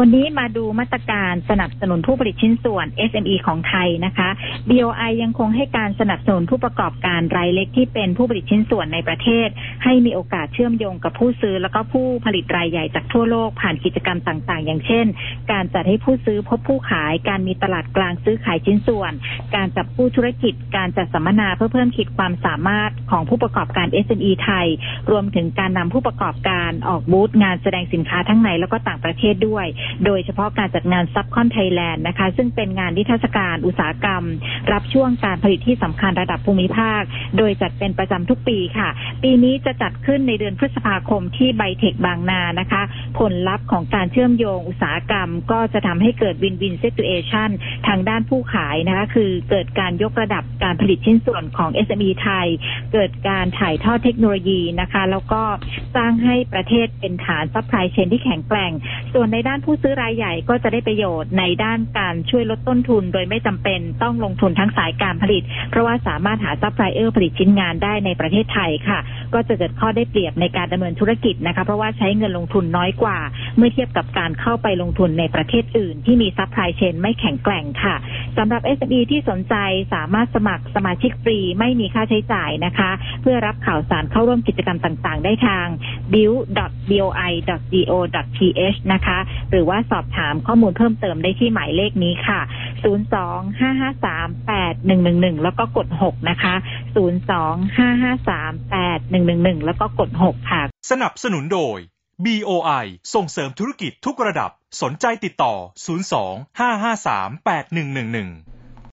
วันนี้มาดูมาตรการสนับสนุนผู้ผลิตชิ้นส่วน SME ของไทยนะคะ BOI ยังคงให้การสนับสนุนผู้ประกอบการรายเล็กที่เป็นผู้ผลิตชิ้นส่วนในประเทศ ให้มีโอกาสเชื่อมโยงกับผู้ซื้อ แล้วก็ผู้ผลิตรายใหญ่จากทั่วโลกผ่านกิจกรรมต่างๆ อย่างเช่น การจัดให้ผู้ซื้อพบผู้ขาย การมีตลาดกลางซื้อขายชิ้นส่วน การจับคู่ธุรกิจ การจัดสัมมนาเพื่อเพิ่มขีดความสามารถของผู้ประกอบการ SME ไทย รวมถึงการนำผู้ประกอบการออกบูธงานแสดงสินค้าทั้งในแล้วก็ต่างประเทศด้วยโดยเฉพาะการจัดงาน Subcon Thailand นะคะ ซึ่งเป็นงานนิทรรศการอุตสาหกรรม รับช่วงการผลิตที่สำคัญระดับภูมิภาค โดยจัดเป็นประจำทุกปีค่ะ ปีนี้จะจัดขึ้นในเดือนพฤษภาคมที่ไบเทคบางนานะคะ ผลลัพธ์ของการเชื่อมโยงอุตสาหกรรม ก็จะทำให้เกิด win-win situationทางด้านผู้ขายนะคะ คือเกิดการยกระดับการผลิตชิ้นส่วนของ SME ไทย เกิดการถ่ายทอดเทคโนโลยีนะคะ แล้วก็สร้างให้ประเทศเป็นฐาน supply chain ที่แข็งแกร่ง ส่วนในด้านผูู้้ซื้อรายใหญ่ก็จะได้ประโยชน์ในด้านการช่วยลดต้นทุน โดยไม่จำเป็นต้องลงทุนทั้งสายการผลิต เพราะว่าสามารถหาซัพพลายเออร์ผลิตชิ้นงานได้ในประเทศไทยค่ะ ก็จะเกิดข้อได้เปรียบในการดำเนินธุรกิจนะคะ เพราะว่าใช้เงินลงทุนน้อยกว่า เมื่อเทียบกับการเข้าไปลงทุนในประเทศอื่น ที่มี supply chain ไม่แข็งแกร่งค่ะ สำหรับ SME ที่สนใจสามารถสมัครสมาชิกฟรีไม่มีค่าใช้จ่ายนะคะ เพื่อรับข่าวสารเข้าร่วมกิจกรรมต่างๆ ได้ทาง build.boi.go.th นะคะ หรือว่าสอบถามข้อมูลเพิ่มเติมได้ที่หมายเลขนี้ค่ะ 025538111 แล้วก็กด 6 นะคะ 025538111 แล้วก็กด 6 ค่ะ สนับสนุนโดย BOI ส่งเสริมธุรกิจทุกระดับ สนใจติดต่อ 02 553 8111